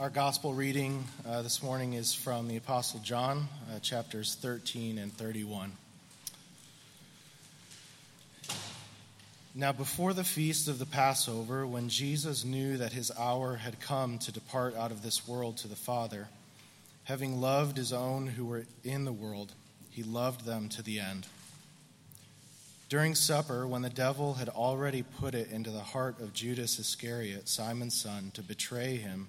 Our gospel reading uh, this morning is from the Apostle John, uh, chapters 13 and 31. Now, before the feast of the Passover, when Jesus knew that his hour had come to depart out of this world to the Father, having loved his own who were in the world, he loved them to the end. During supper, when the devil had already put it into the heart of Judas Iscariot, Simon's son, to betray him,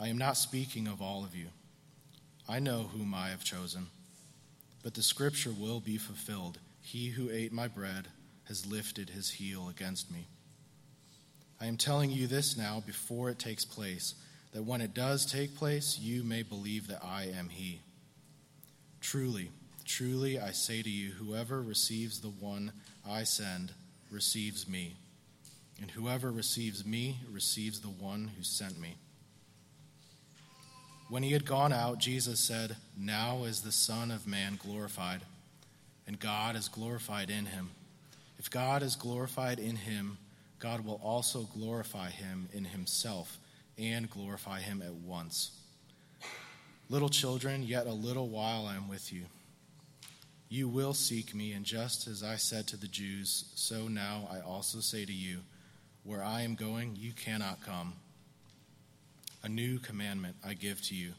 I am not speaking of all of you. I know whom I have chosen. But the scripture will be fulfilled He who ate my bread has lifted his heel against me. I am telling you this now before it takes place, that when it does take place, you may believe that I am He. Truly, truly, I say to you, whoever receives the one I send receives me, and whoever receives me receives the one who sent me. When he had gone out, Jesus said, Now is the Son of Man glorified, and God is glorified in him. If God is glorified in him, God will also glorify him in himself and glorify him at once. Little children, yet a little while I am with you. You will seek me, and just as I said to the Jews, so now I also say to you, Where I am going, you cannot come. A new commandment I give to you,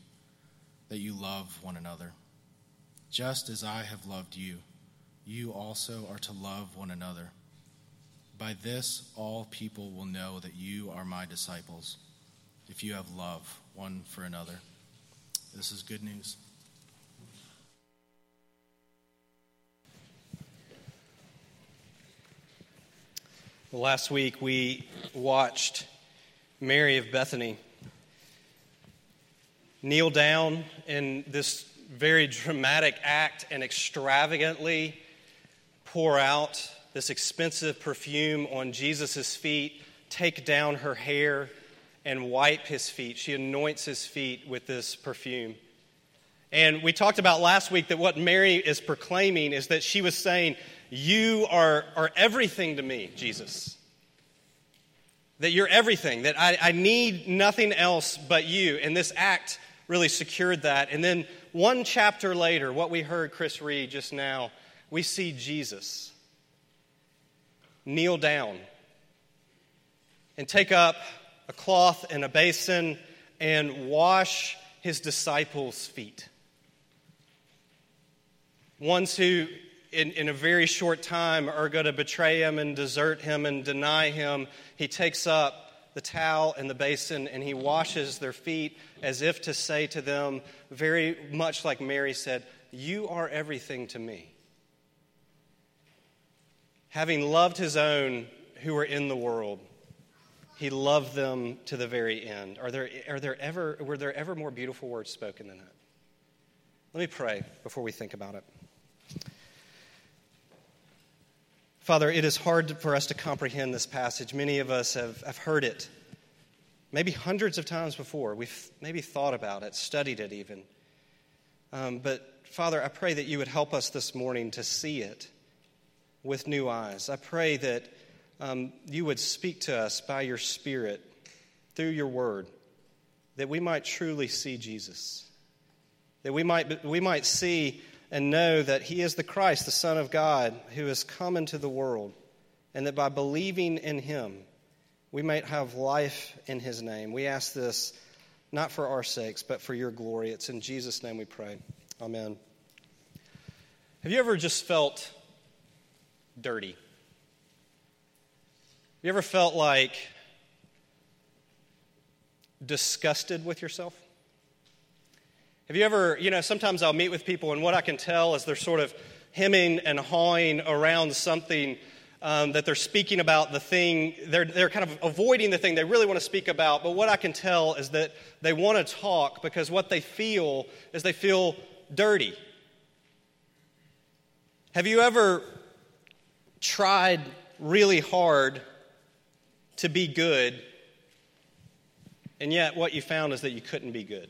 that you love one another. Just as I have loved you, you also are to love one another. By this, all people will know that you are my disciples, if you have love one for another. This is good news. Last week we watched Mary of Bethany kneel down in this very dramatic act and extravagantly pour out this expensive perfume on Jesus' feet, take down her hair, and wipe his feet. She anoints his feet with this perfume. And we talked about last week that what Mary is proclaiming is that she was saying, You are, are everything to me, Jesus. That you're everything, that I, I need nothing else but you. And this act really secured that. And then one chapter later, what we heard Chris read just now, we see Jesus kneel down and take up a cloth and a basin and wash his disciples' feet. Ones who, in, in a very short time, are going to betray him and desert him and deny him. He takes up the towel and the basin and he washes their feet as if to say to them, very much like Mary said, You are everything to me. Having loved his own who were in the world, he loved them to the very end. Are there, are there ever, were there ever more beautiful words spoken than that? Let me pray before we think about it. Father, it is hard for us to comprehend this passage. Many of us have, have heard it maybe hundreds of times before. We've maybe thought about it, studied it even. Um, but Father, I pray that you would help us this morning to see it with new eyes. I pray that um, you would speak to us by your Spirit through your word, that we might truly see Jesus, that we might, we might see and know that he is the Christ, the Son of God, who has come into the world, and that by believing in him, we might have life in his name. We ask this not for our sakes, but for your glory. It's in Jesus' name we pray. Amen. Have you ever just felt dirty? Have you ever felt like disgusted with yourself? Have you ever, you know, sometimes I'll meet with people, and what I can tell is they're sort of hemming and hawing around something um, that they're speaking about the thing, they're, they're kind of avoiding the thing they really want to speak about. But what I can tell is that they want to talk because what they feel is they feel dirty. Have you ever tried really hard to be good, and yet what you found is that you couldn't be good?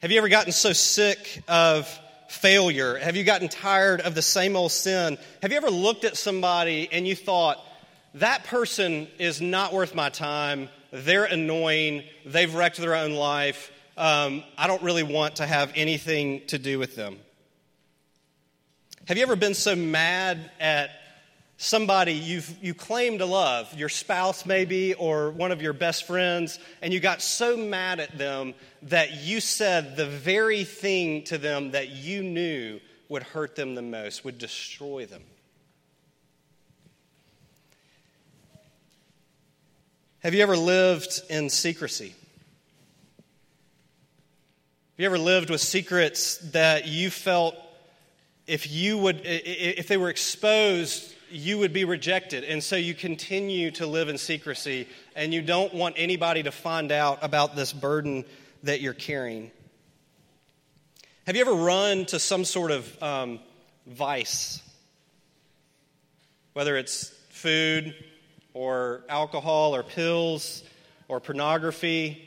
Have you ever gotten so sick of failure? Have you gotten tired of the same old sin? Have you ever looked at somebody and you thought, that person is not worth my time? They're annoying. They've wrecked their own life. Um, I don't really want to have anything to do with them. Have you ever been so mad at somebody you've, you claim to love, your spouse maybe, or one of your best friends, and you got so mad at them that you said the very thing to them that you knew would hurt them the most, would destroy them. Have you ever lived in secrecy? Have you ever lived with secrets that you felt if you would if they were exposed you would be rejected. And so you continue to live in secrecy and you don't want anybody to find out about this burden that you're carrying. Have you ever run to some sort of um, vice? Whether it's food or alcohol or pills or pornography,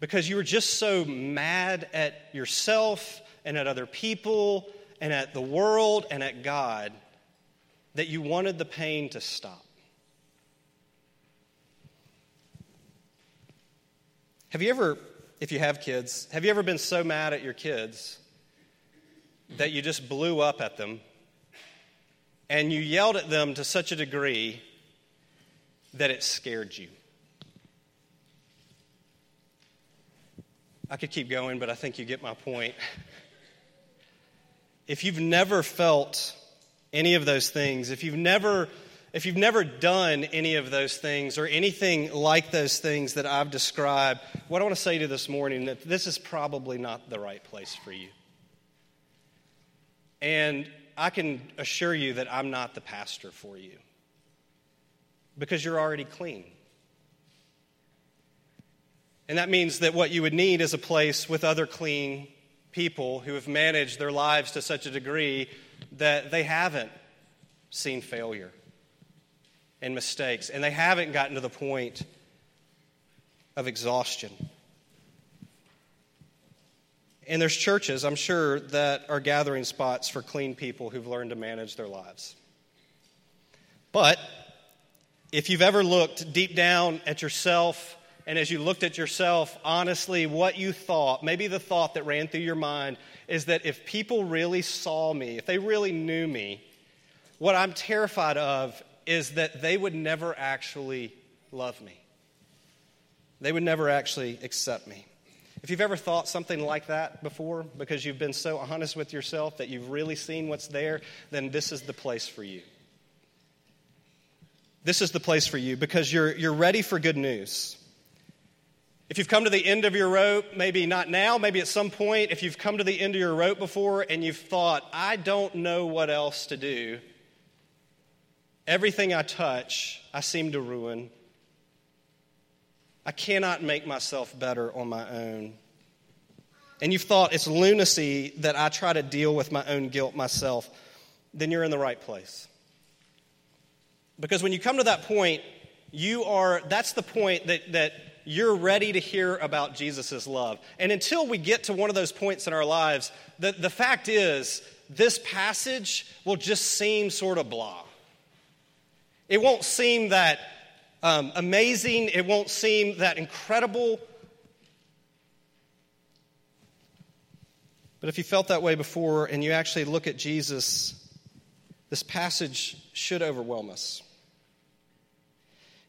because you were just so mad at yourself and at other people and at the world and at God that you wanted the pain to stop. Have you ever, if you have kids, have you ever been so mad at your kids that you just blew up at them and you yelled at them to such a degree that it scared you? I could keep going, but I think you get my point. If you've never felt any of those things, if you've never if you've never done any of those things or anything like those things that I've described, what I want to say to you this morning that this is probably not the right place for you. And I can assure you that I'm not the pastor for you because you're already clean. And that means that what you would need is a place with other clean people who have managed their lives to such a degree that they haven't seen failure and mistakes, and they haven't gotten to the point of exhaustion. And there's churches, I'm sure, that are gathering spots for clean people who've learned to manage their lives. But if you've ever looked deep down at yourself and as you looked at yourself, honestly, what you thought, maybe the thought that ran through your mind is that if people really saw me, if they really knew me, what I'm terrified of is that they would never actually love me. They would never actually accept me. If you've ever thought something like that before because you've been so honest with yourself that you've really seen what's there, then this is the place for you. this is the place for you because you're, you're ready for good news. If you've come to the end of your rope, maybe not now, maybe at some point, if you've come to the end of your rope before and you've thought, I don't know what else to do, everything I touch, I seem to ruin. I cannot make myself better on my own. And you've thought it's lunacy that I try to deal with my own guilt myself, then you're in the right place. Because when you come to that point, you are, that's the point that, that you're ready to hear about Jesus' love. And until we get to one of those points in our lives, the, the fact is, this passage will just seem sort of blah. It won't seem that um, amazing, it won't seem that incredible. But if you felt that way before and you actually look at Jesus, this passage should overwhelm us.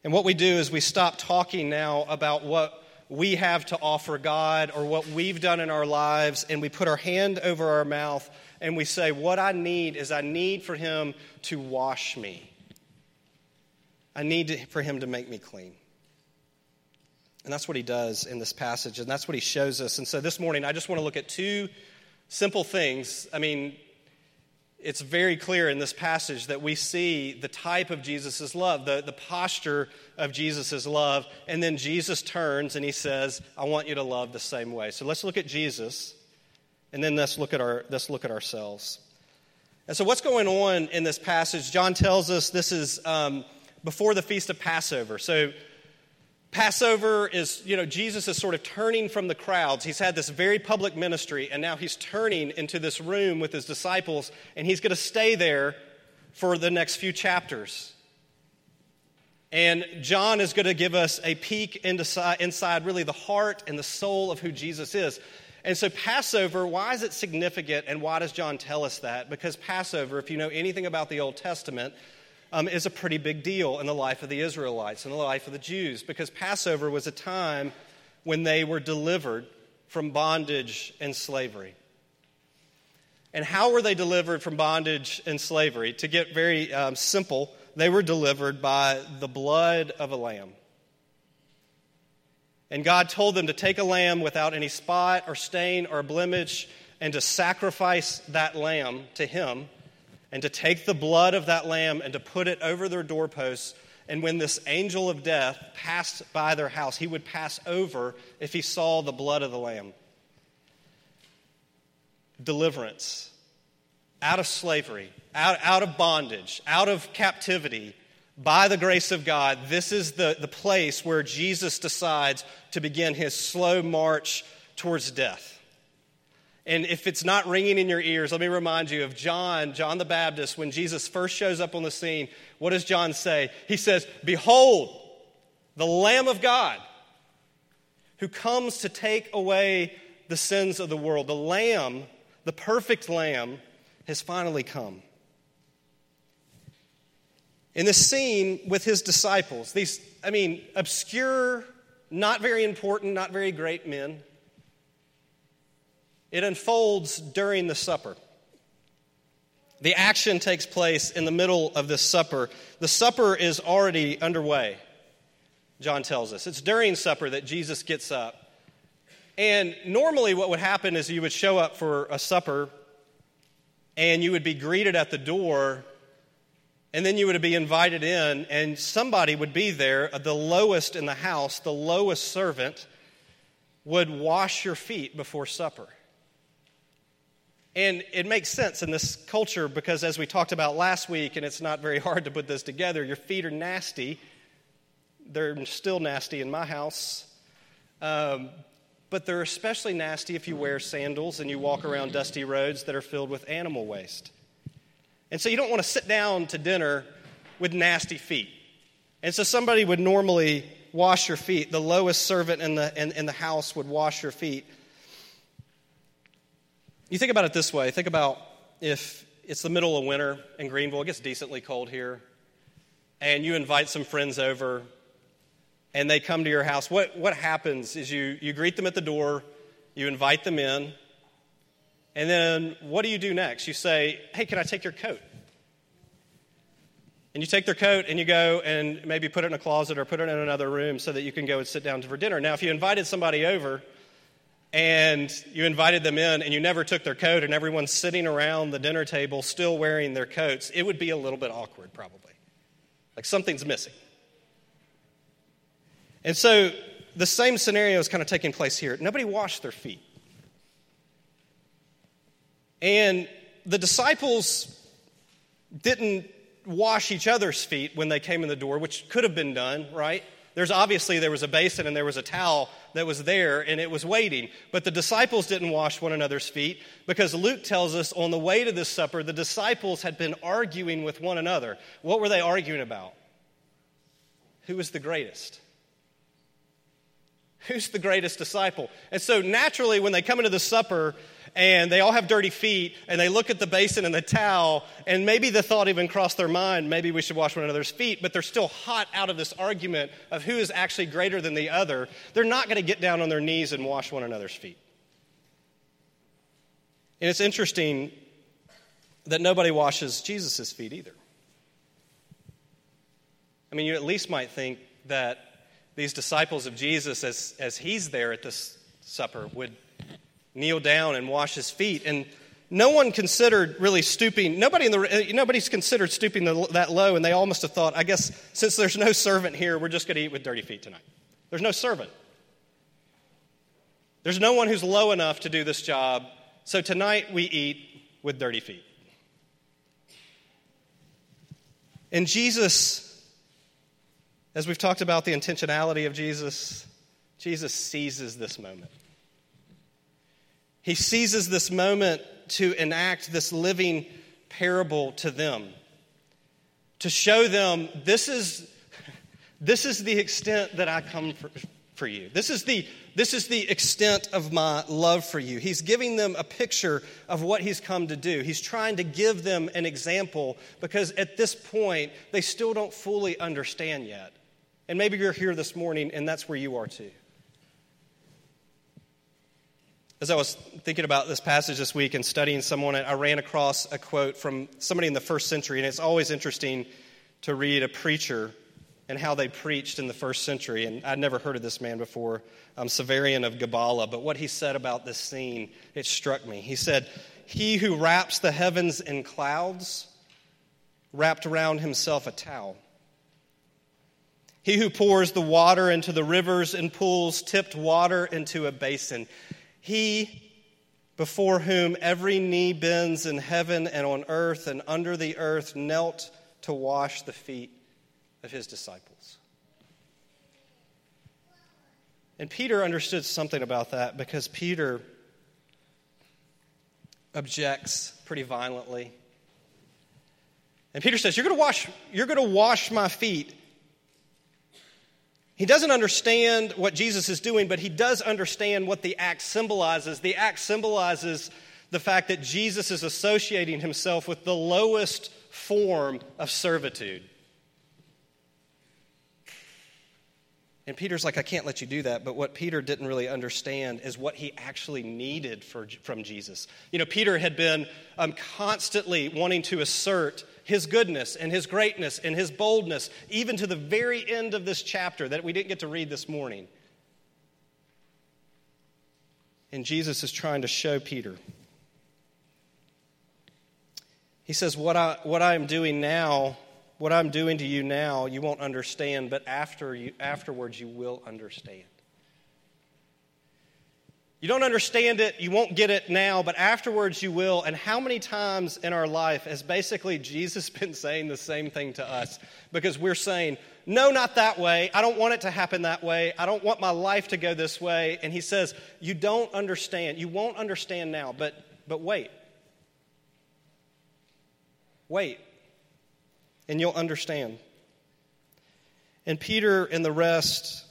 And what we do is we stop talking now about what we have to offer God or what we've done in our lives, and we put our hand over our mouth and we say, What I need is I need for Him to wash me. I need for Him to make me clean. And that's what He does in this passage, and that's what He shows us. And so this morning, I just want to look at two simple things. I mean, it's very clear in this passage that we see the type of Jesus' love, the, the posture of Jesus' love. And then Jesus turns and he says, I want you to love the same way. So let's look at Jesus, and then let's look at, our, let's look at ourselves. And so, what's going on in this passage? John tells us this is um, before the feast of Passover. So, Passover is, you know, Jesus is sort of turning from the crowds. He's had this very public ministry, and now he's turning into this room with his disciples, and he's going to stay there for the next few chapters. And John is going to give us a peek inside, inside really the heart and the soul of who Jesus is. And so, Passover, why is it significant, and why does John tell us that? Because Passover, if you know anything about the Old Testament, um, is a pretty big deal in the life of the Israelites, in the life of the Jews, because Passover was a time when they were delivered from bondage and slavery. And how were they delivered from bondage and slavery? To get very um, simple, they were delivered by the blood of a lamb. And God told them to take a lamb without any spot or stain or blemish and to sacrifice that lamb to Him and to take the blood of that lamb and to put it over their doorposts. And when this angel of death passed by their house, he would pass over if he saw the blood of the lamb. Deliverance out of slavery, out, out of bondage, out of captivity, by the grace of God, this is the, the place where Jesus decides to begin his slow march towards death. And if it's not ringing in your ears, let me remind you of John, John the Baptist, when Jesus first shows up on the scene. What does John say? He says, Behold, the Lamb of God who comes to take away the sins of the world. The Lamb, the perfect Lamb, has finally come. In this scene with his disciples, these, I mean, obscure, not very important, not very great men, it unfolds during the supper. The action takes place in the middle of this supper. The supper is already underway, John tells us. It's during supper that Jesus gets up. And normally, what would happen is you would show up for a supper and you would be greeted at the door, and then you would be invited in, and somebody would be there, uh, the lowest in the house, the lowest servant, would wash your feet before supper. And it makes sense in this culture because, as we talked about last week, and it's not very hard to put this together, your feet are nasty. They're still nasty in my house. Um, but they're especially nasty if you wear sandals and you walk around dusty roads that are filled with animal waste. And so you don't want to sit down to dinner with nasty feet. And so somebody would normally wash your feet. The lowest servant in the, in, in the house would wash your feet. You think about it this way think about if it's the middle of winter in Greenville, it gets decently cold here, and you invite some friends over and they come to your house. What, what happens is you, you greet them at the door, you invite them in, and then what do you do next? You say, Hey, can I take your coat? And you take their coat and you go and maybe put it in a closet or put it in another room so that you can go and sit down for dinner. Now, if you invited somebody over and you invited them in and you never took their coat and everyone's sitting around the dinner table still wearing their coats, it would be a little bit awkward, probably. Like something's missing. And so the same scenario is kind of taking place here. Nobody washed their feet. And the disciples didn't wash each other's feet when they came in the door, which could have been done, right? There's obviously there was a basin and there was a towel that was there and it was waiting. But the disciples didn't wash one another's feet because Luke tells us on the way to this supper, the disciples had been arguing with one another. What were they arguing about? Who was the greatest? Who's the greatest disciple? And so naturally, when they come into the supper, and they all have dirty feet, and they look at the basin and the towel, and maybe the thought even crossed their mind, maybe we should wash one another's feet, but they're still hot out of this argument of who is actually greater than the other. They're not going to get down on their knees and wash one another's feet. And it's interesting that nobody washes Jesus' feet either. I mean, you at least might think that these disciples of Jesus, as, as he's there at this supper, would kneel down and wash his feet. And no one considered really stooping. Nobody in the, uh, nobody's considered stooping the, that low, and they all must have thought, I guess since there's no servant here, we're just going to eat with dirty feet tonight. There's no servant. There's no one who's low enough to do this job, so tonight we eat with dirty feet. And Jesus, as we've talked about the intentionality of Jesus, Jesus seizes this moment. He seizes this moment to enact this living parable to them, to show them this is, this is the extent that I come for, for you. This is, the, this is the extent of my love for you. He's giving them a picture of what he's come to do. He's trying to give them an example because at this point, they still don't fully understand yet. And maybe you're here this morning and that's where you are too. As I was thinking about this passage this week and studying someone, I ran across a quote from somebody in the first century, and it's always interesting to read a preacher and how they preached in the first century. And I'd never heard of this man before, um, Severian of Gabala, but what he said about this scene, it struck me. He said, He who wraps the heavens in clouds wrapped around himself a towel. He who pours the water into the rivers and pools tipped water into a basin. He before whom every knee bends in heaven and on earth and under the earth knelt to wash the feet of his disciples. And Peter understood something about that because Peter objects pretty violently. And Peter says, You're going to wash, you're going to wash my feet. He doesn't understand what Jesus is doing, but he does understand what the act symbolizes. The act symbolizes the fact that Jesus is associating himself with the lowest form of servitude. And Peter's like, I can't let you do that. But what Peter didn't really understand is what he actually needed for, from Jesus. You know, Peter had been um, constantly wanting to assert his goodness and his greatness and his boldness, even to the very end of this chapter that we didn't get to read this morning. And Jesus is trying to show Peter. He says, What I, what I am doing now, what I'm doing to you now, you won't understand, but after you, afterwards you will understand. You don't understand it, you won't get it now, but afterwards you will. And how many times in our life has basically Jesus been saying the same thing to us? Because we're saying, no, not that way. I don't want it to happen that way. I don't want my life to go this way. And he says, You don't understand. You won't understand now, but, but wait. Wait, and you'll understand. And Peter and the rest,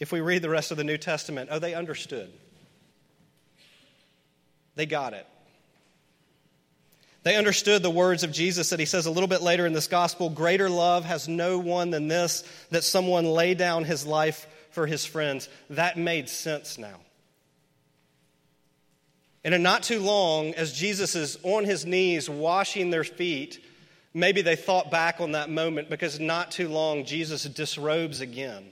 if we read the rest of the New Testament, oh, they understood. They got it. They understood the words of Jesus that he says a little bit later in this gospel Greater love has no one than this, that someone lay down his life for his friends. That made sense now. And in not too long, as Jesus is on his knees washing their feet, Maybe they thought back on that moment because not too long Jesus disrobes again.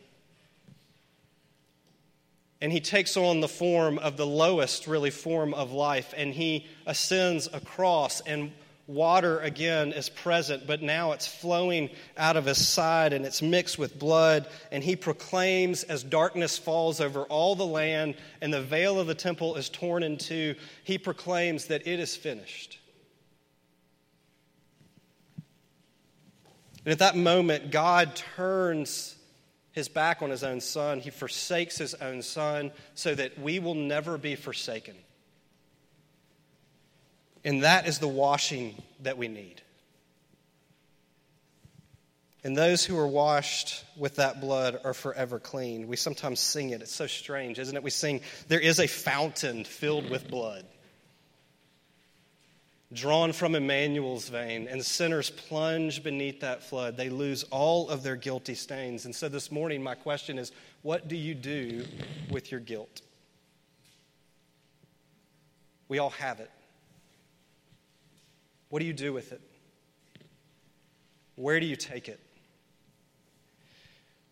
And he takes on the form of the lowest, really, form of life, and he ascends across, and water again is present, but now it's flowing out of his side and it's mixed with blood. And he proclaims as darkness falls over all the land and the veil of the temple is torn in two, he proclaims that it is finished. And at that moment, God turns his back on his own son. He forsakes his own son so that we will never be forsaken. And that is the washing that we need. And those who are washed with that blood are forever clean. We sometimes sing it. It's so strange, isn't it? We sing, There is a fountain filled with blood drawn from Emmanuel's vein, and sinners plunge beneath that flood. They lose all of their guilty stains. And so this morning, my question is what do you do with your guilt? We all have it. What do you do with it? Where do you take it?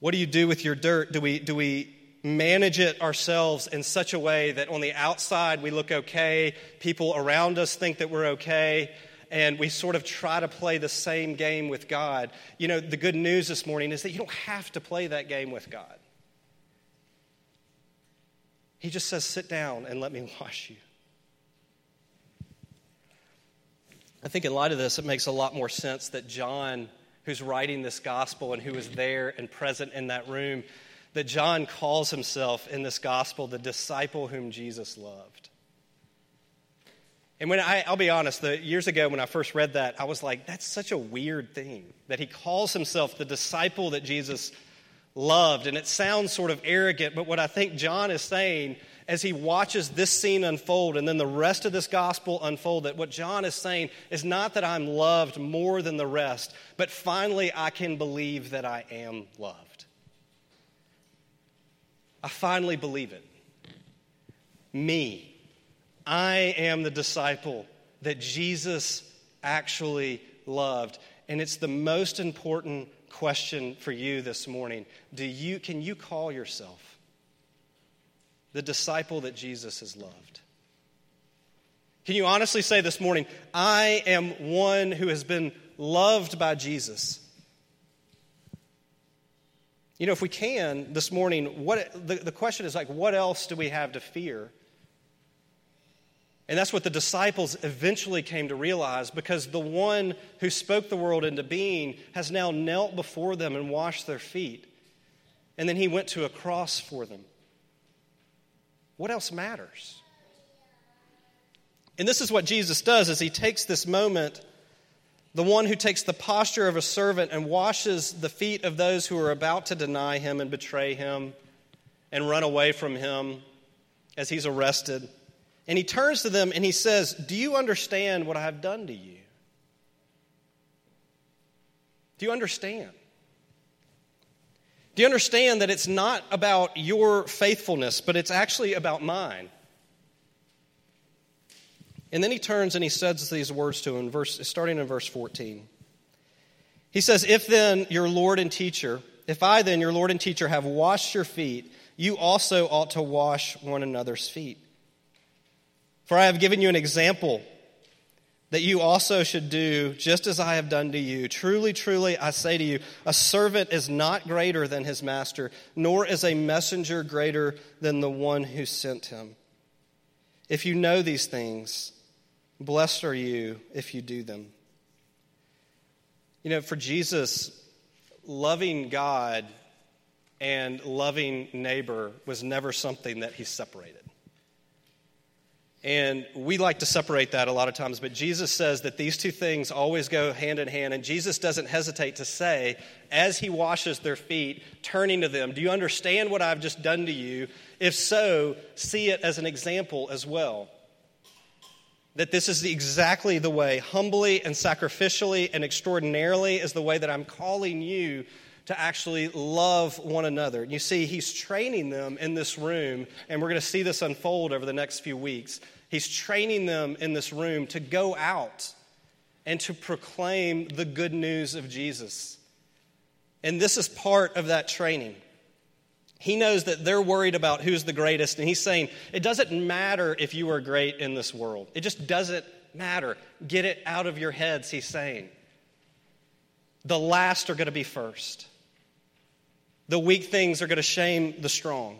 What do you do with your dirt? Do we, do we manage it ourselves in such a way that on the outside we look okay, people around us think that we're okay, and we sort of try to play the same game with God. You know, the good news this morning is that you don't have to play that game with God. He just says, Sit down and let me wash you. I think in light of this, it makes a lot more sense that John, who's writing this gospel and who was there and present in that room, that John calls himself in this gospel the disciple whom Jesus loved. And when I, I'll be honest, the, years ago when I first read that, I was like, that's such a weird thing that he calls himself the disciple that Jesus loved. And it sounds sort of arrogant, but what I think John is saying as he watches this scene unfold and then the rest of this gospel unfold, that what John is saying is not that I'm loved more than the rest, but finally I can believe that I am loved. I finally believe it. Me. I am the disciple that Jesus actually loved. And it's the most important question for you this morning. Do you, can you call yourself the disciple that Jesus has loved? Can you honestly say this morning, I am one who has been loved by Jesus? You know, if we can this morning, what the, the question is like, what else do we have to fear? And that's what the disciples eventually came to realize because the one who spoke the world into being has now knelt before them and washed their feet. And then he went to a cross for them. What else matters? And this is what Jesus does is he takes this moment the one who takes the posture of a servant and washes the feet of those who are about to deny him and betray him and run away from him as he's arrested. And he turns to them and he says, Do you understand what I have done to you? Do you understand? Do you understand that it's not about your faithfulness, but it's actually about mine? And then he turns and he says these words to him, verse, starting in verse 14. He says, If then your Lord and teacher, if I then, your Lord and teacher, have washed your feet, you also ought to wash one another's feet. For I have given you an example that you also should do just as I have done to you. Truly, truly, I say to you, a servant is not greater than his master, nor is a messenger greater than the one who sent him. If you know these things, Blessed are you if you do them. You know, for Jesus, loving God and loving neighbor was never something that he separated. And we like to separate that a lot of times, but Jesus says that these two things always go hand in hand. And Jesus doesn't hesitate to say, as he washes their feet, turning to them, Do you understand what I've just done to you? If so, see it as an example as well that this is exactly the way, humbly and sacrificially and extraordinarily, is the way that I'm calling you to actually love one another. You see, he's training them in this room, and we're going to see this unfold over the next few weeks. He's training them in this room to go out and to proclaim the good news of Jesus. And this is part of that training. He knows that they're worried about who's the greatest, and he's saying, It doesn't matter if you are great in this world. It just doesn't matter. Get it out of your heads, he's saying. The last are going to be first. The weak things are going to shame the strong.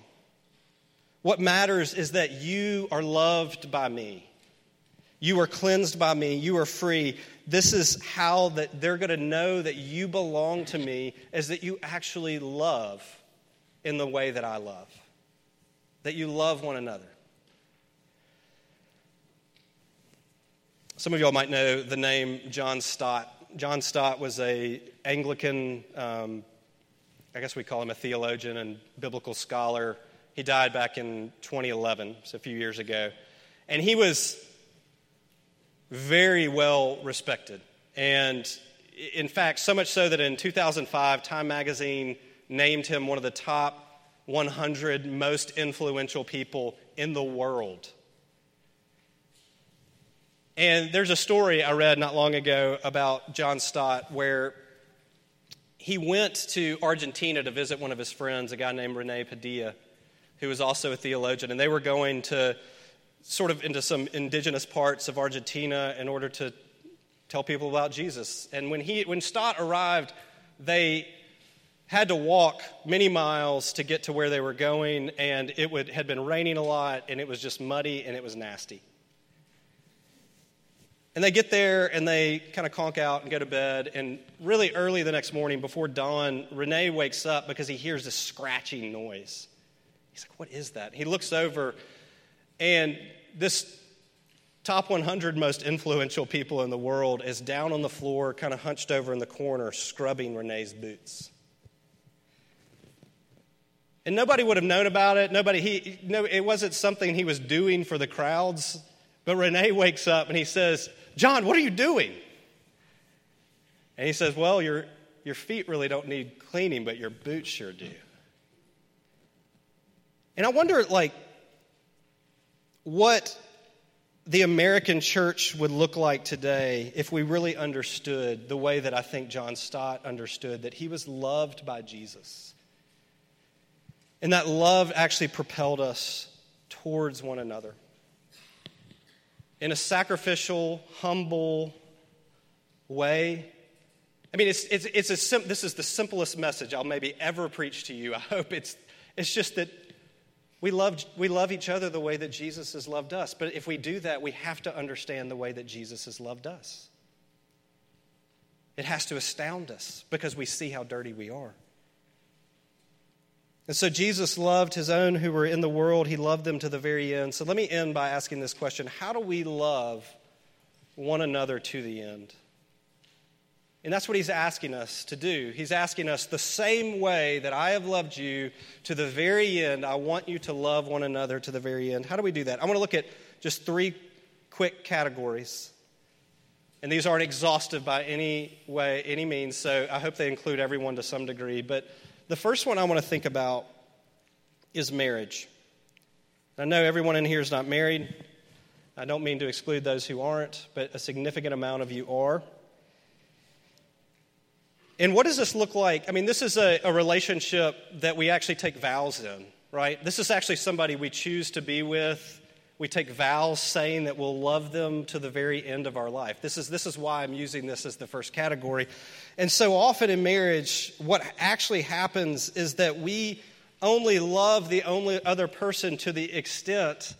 What matters is that you are loved by me. You are cleansed by me. You are free. This is how that they're going to know that you belong to me is that you actually love in the way that I love. That you love one another. Some of y'all might know the name John Stott. John Stott was a Anglican, um, I guess we call him a theologian and biblical scholar. He died back in 2011, so a few years ago. And he was very well respected. And in fact, so much so that in 2005, Time magazine named him one of the top 100 most influential people in the world. And there's a story I read not long ago about John Stott where he went to Argentina to visit one of his friends, a guy named Rene Padilla, who was also a theologian. And they were going to sort of into some indigenous parts of Argentina in order to tell people about Jesus. And when, he, when Stott arrived, they had to walk many miles to get to where they were going, and it would, had been raining a lot, and it was just muddy and it was nasty. And they get there and they kind of conk out and go to bed. And really early the next morning, before dawn, Rene wakes up because he hears this scratching noise. He's like, What is that? He looks over and this top 100 most influential people in the world is down on the floor, kind of hunched over in the corner, scrubbing Rene's boots. And nobody would have known about it. Nobody, he, no, it wasn't something he was doing for the crowds. But Rene wakes up and he says, John, what are you doing? And he says, Well, your, your feet really don't need cleaning, but your boots sure do. And I wonder, like, what the American church would look like today if we really understood the way that I think John Stott understood that he was loved by Jesus. And that love actually propelled us towards one another. In a sacrificial, humble way. I mean, it's, it's, it's a sim- this is the simplest message I'll maybe ever preach to you. I hope it's, it's just that we love, we love each other the way that Jesus has loved us. But if we do that, we have to understand the way that Jesus has loved us. It has to astound us because we see how dirty we are. And so Jesus loved his own who were in the world. He loved them to the very end. So let me end by asking this question How do we love one another to the end? And that's what he's asking us to do. He's asking us the same way that I have loved you to the very end, I want you to love one another to the very end. How do we do that? I want to look at just three quick categories. And these aren't exhaustive by any way, any means, so I hope they include everyone to some degree. But the first one I want to think about is marriage. I know everyone in here is not married. I don't mean to exclude those who aren't, but a significant amount of you are. And what does this look like? I mean, this is a, a, relationship that we actually take vows in, right? This is actually somebody we choose to be with. We take vows saying that we'll love them to the very end of our life. This is, this is why I'm using this as the first category. And so often in marriage, what actually happens is that we only love the only other person to the extent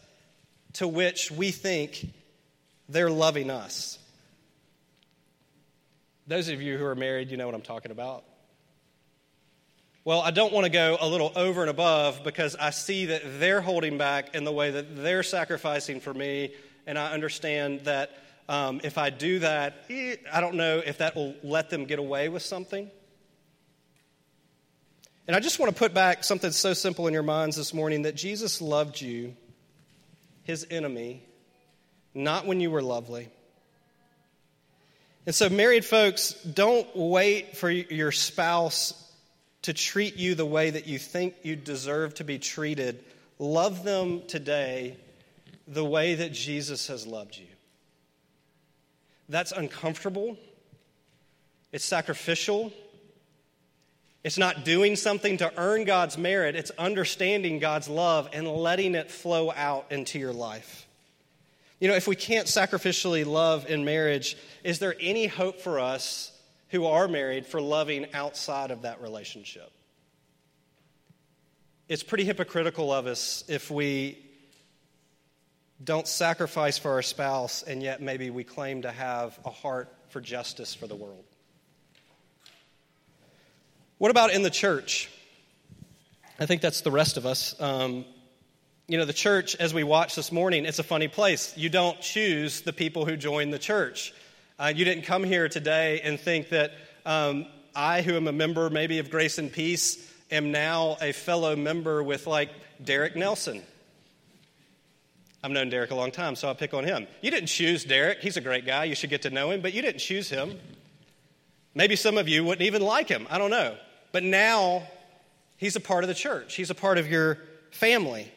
to which we think they're loving us. Those of you who are married, you know what I'm talking about. Well, I don't want to go a little over and above because I see that they're holding back in the way that they're sacrificing for me, and I understand that um, if I do that, eh, I don't know if that will let them get away with something. And I just want to put back something so simple in your minds this morning that Jesus loved you, his enemy, not when you were lovely. And so, married folks, don't wait for your spouse to treat you the way that you think you deserve to be treated. Love them today the way that Jesus has loved you. That's uncomfortable, it's sacrificial. It's not doing something to earn God's merit, it's understanding God's love and letting it flow out into your life. You know, if we can't sacrificially love in marriage, is there any hope for us who are married for loving outside of that relationship? It's pretty hypocritical of us if we don't sacrifice for our spouse and yet maybe we claim to have a heart for justice for the world. What about in the church? I think that's the rest of us. Um, you know, the church, as we watched this morning, it's a funny place. You don't choose the people who join the church. Uh, you didn't come here today and think that um, I, who am a member maybe of Grace and Peace, am now a fellow member with like Derek Nelson. I've known Derek a long time, so I'll pick on him. You didn't choose Derek. He's a great guy. You should get to know him, but you didn't choose him. Maybe some of you wouldn't even like him. I don't know. But now he's a part of the church, he's a part of your family.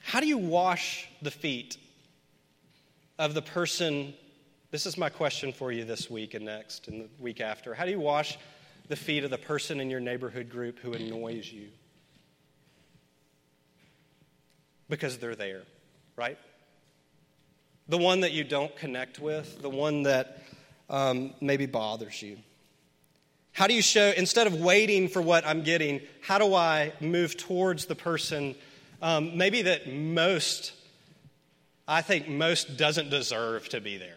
How do you wash the feet of the person? This is my question for you this week and next and the week after. How do you wash the feet of the person in your neighborhood group who annoys you? Because they're there, right? The one that you don't connect with, the one that um, maybe bothers you. How do you show, instead of waiting for what I'm getting, how do I move towards the person um, maybe that most, I think most doesn't deserve to be there.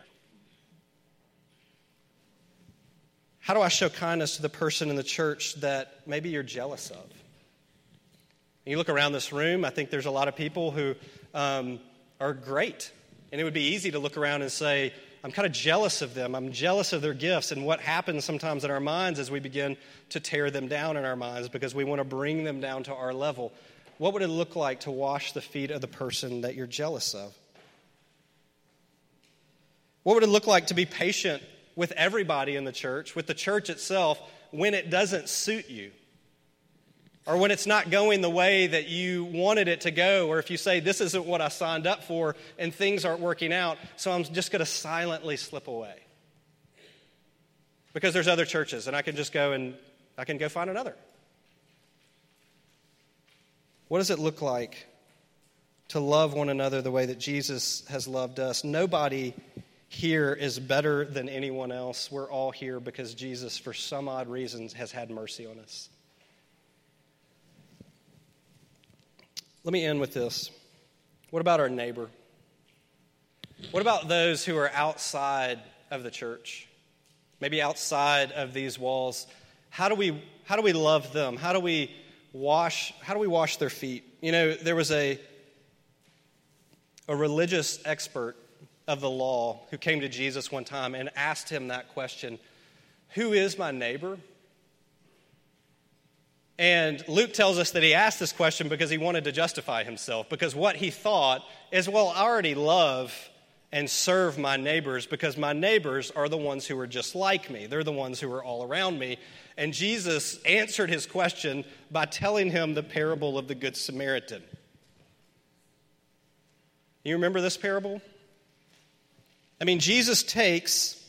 How do I show kindness to the person in the church that maybe you're jealous of? You look around this room, I think there's a lot of people who um, are great. And it would be easy to look around and say, I'm kind of jealous of them. I'm jealous of their gifts. And what happens sometimes in our minds as we begin to tear them down in our minds because we want to bring them down to our level. What would it look like to wash the feet of the person that you're jealous of? What would it look like to be patient with everybody in the church, with the church itself, when it doesn't suit you? Or when it's not going the way that you wanted it to go, or if you say, This isn't what I signed up for, and things aren't working out, so I'm just going to silently slip away. Because there's other churches, and I can just go and I can go find another. What does it look like to love one another the way that Jesus has loved us? Nobody here is better than anyone else. We're all here because Jesus, for some odd reasons, has had mercy on us. Let me end with this. What about our neighbor? What about those who are outside of the church? Maybe outside of these walls? How do we, how do we love them? How do we wash, how do we wash their feet? You know, there was a, a religious expert of the law who came to Jesus one time and asked him that question Who is my neighbor? And Luke tells us that he asked this question because he wanted to justify himself, because what he thought is, well, I already love and serve my neighbors because my neighbors are the ones who are just like me. They're the ones who are all around me. And Jesus answered his question by telling him the parable of the Good Samaritan. You remember this parable? I mean, Jesus takes,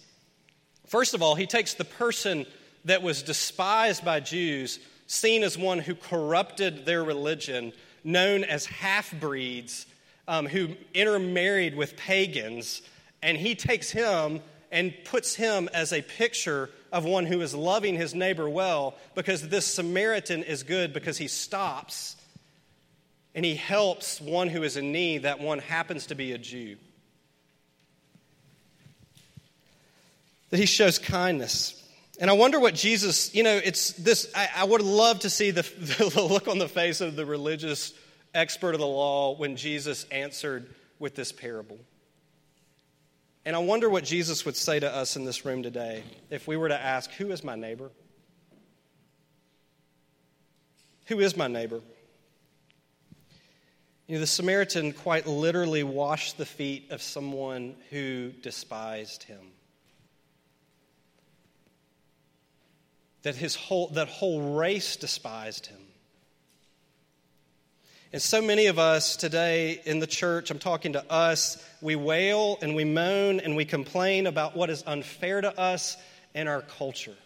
first of all, he takes the person that was despised by Jews, seen as one who corrupted their religion, known as half breeds, um, who intermarried with pagans, and he takes him and puts him as a picture of one who is loving his neighbor well because this Samaritan is good because he stops and he helps one who is in need. That one happens to be a Jew. That he shows kindness. And I wonder what Jesus, you know, it's this, I, I would love to see the, the look on the face of the religious expert of the law when Jesus answered with this parable. And I wonder what Jesus would say to us in this room today if we were to ask, Who is my neighbor? Who is my neighbor? You know, the Samaritan quite literally washed the feet of someone who despised him. That his whole, that whole race despised him. And so many of us today in the church, I'm talking to us, we wail and we moan and we complain about what is unfair to us and our culture.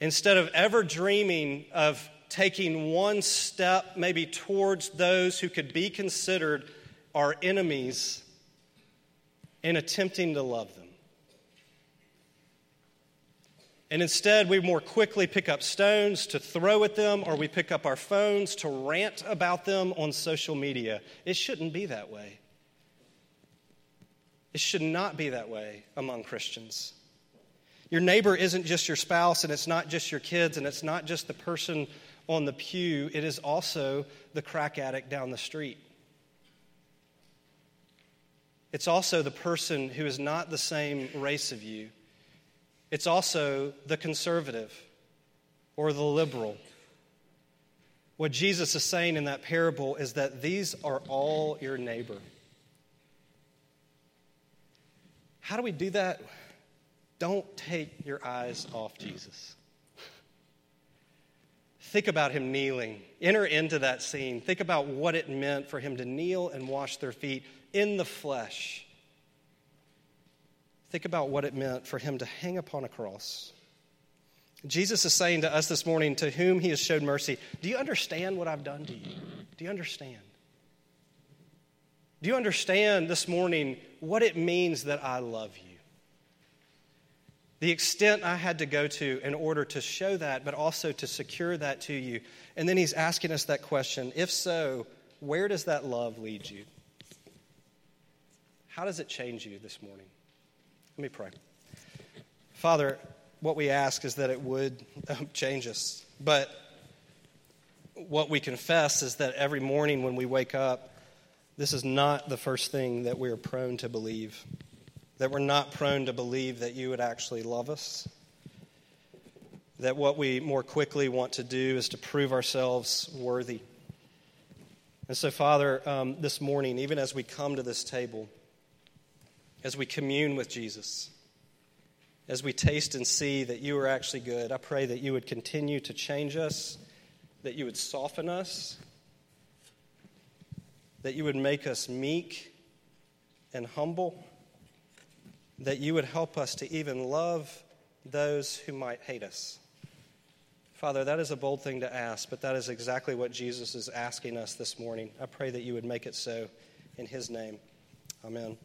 Instead of ever dreaming of taking one step maybe towards those who could be considered our enemies and attempting to love them. And instead, we more quickly pick up stones to throw at them, or we pick up our phones to rant about them on social media. It shouldn't be that way. It should not be that way among Christians. Your neighbor isn't just your spouse, and it's not just your kids, and it's not just the person on the pew, it is also the crack addict down the street. It's also the person who is not the same race of you it's also the conservative or the liberal. What Jesus is saying in that parable is that these are all your neighbor. How do we do that? Don't take your eyes off Jesus. Think about him kneeling. Enter into that scene. Think about what it meant for him to kneel and wash their feet in the flesh. Think about what it meant for him to hang upon a cross. Jesus is saying to us this morning, to whom he has showed mercy, Do you understand what I've done to you? Do you understand? Do you understand this morning what it means that I love you? The extent I had to go to in order to show that, but also to secure that to you. And then he's asking us that question if so, where does that love lead you? How does it change you this morning? Let me pray. Father, what we ask is that it would um, change us. But what we confess is that every morning when we wake up, this is not the first thing that we are prone to believe. That we're not prone to believe that you would actually love us. That what we more quickly want to do is to prove ourselves worthy. And so, Father, um, this morning, even as we come to this table, as we commune with Jesus, as we taste and see that you are actually good, I pray that you would continue to change us, that you would soften us, that you would make us meek and humble, that you would help us to even love those who might hate us. Father, that is a bold thing to ask, but that is exactly what Jesus is asking us this morning. I pray that you would make it so in his name. Amen.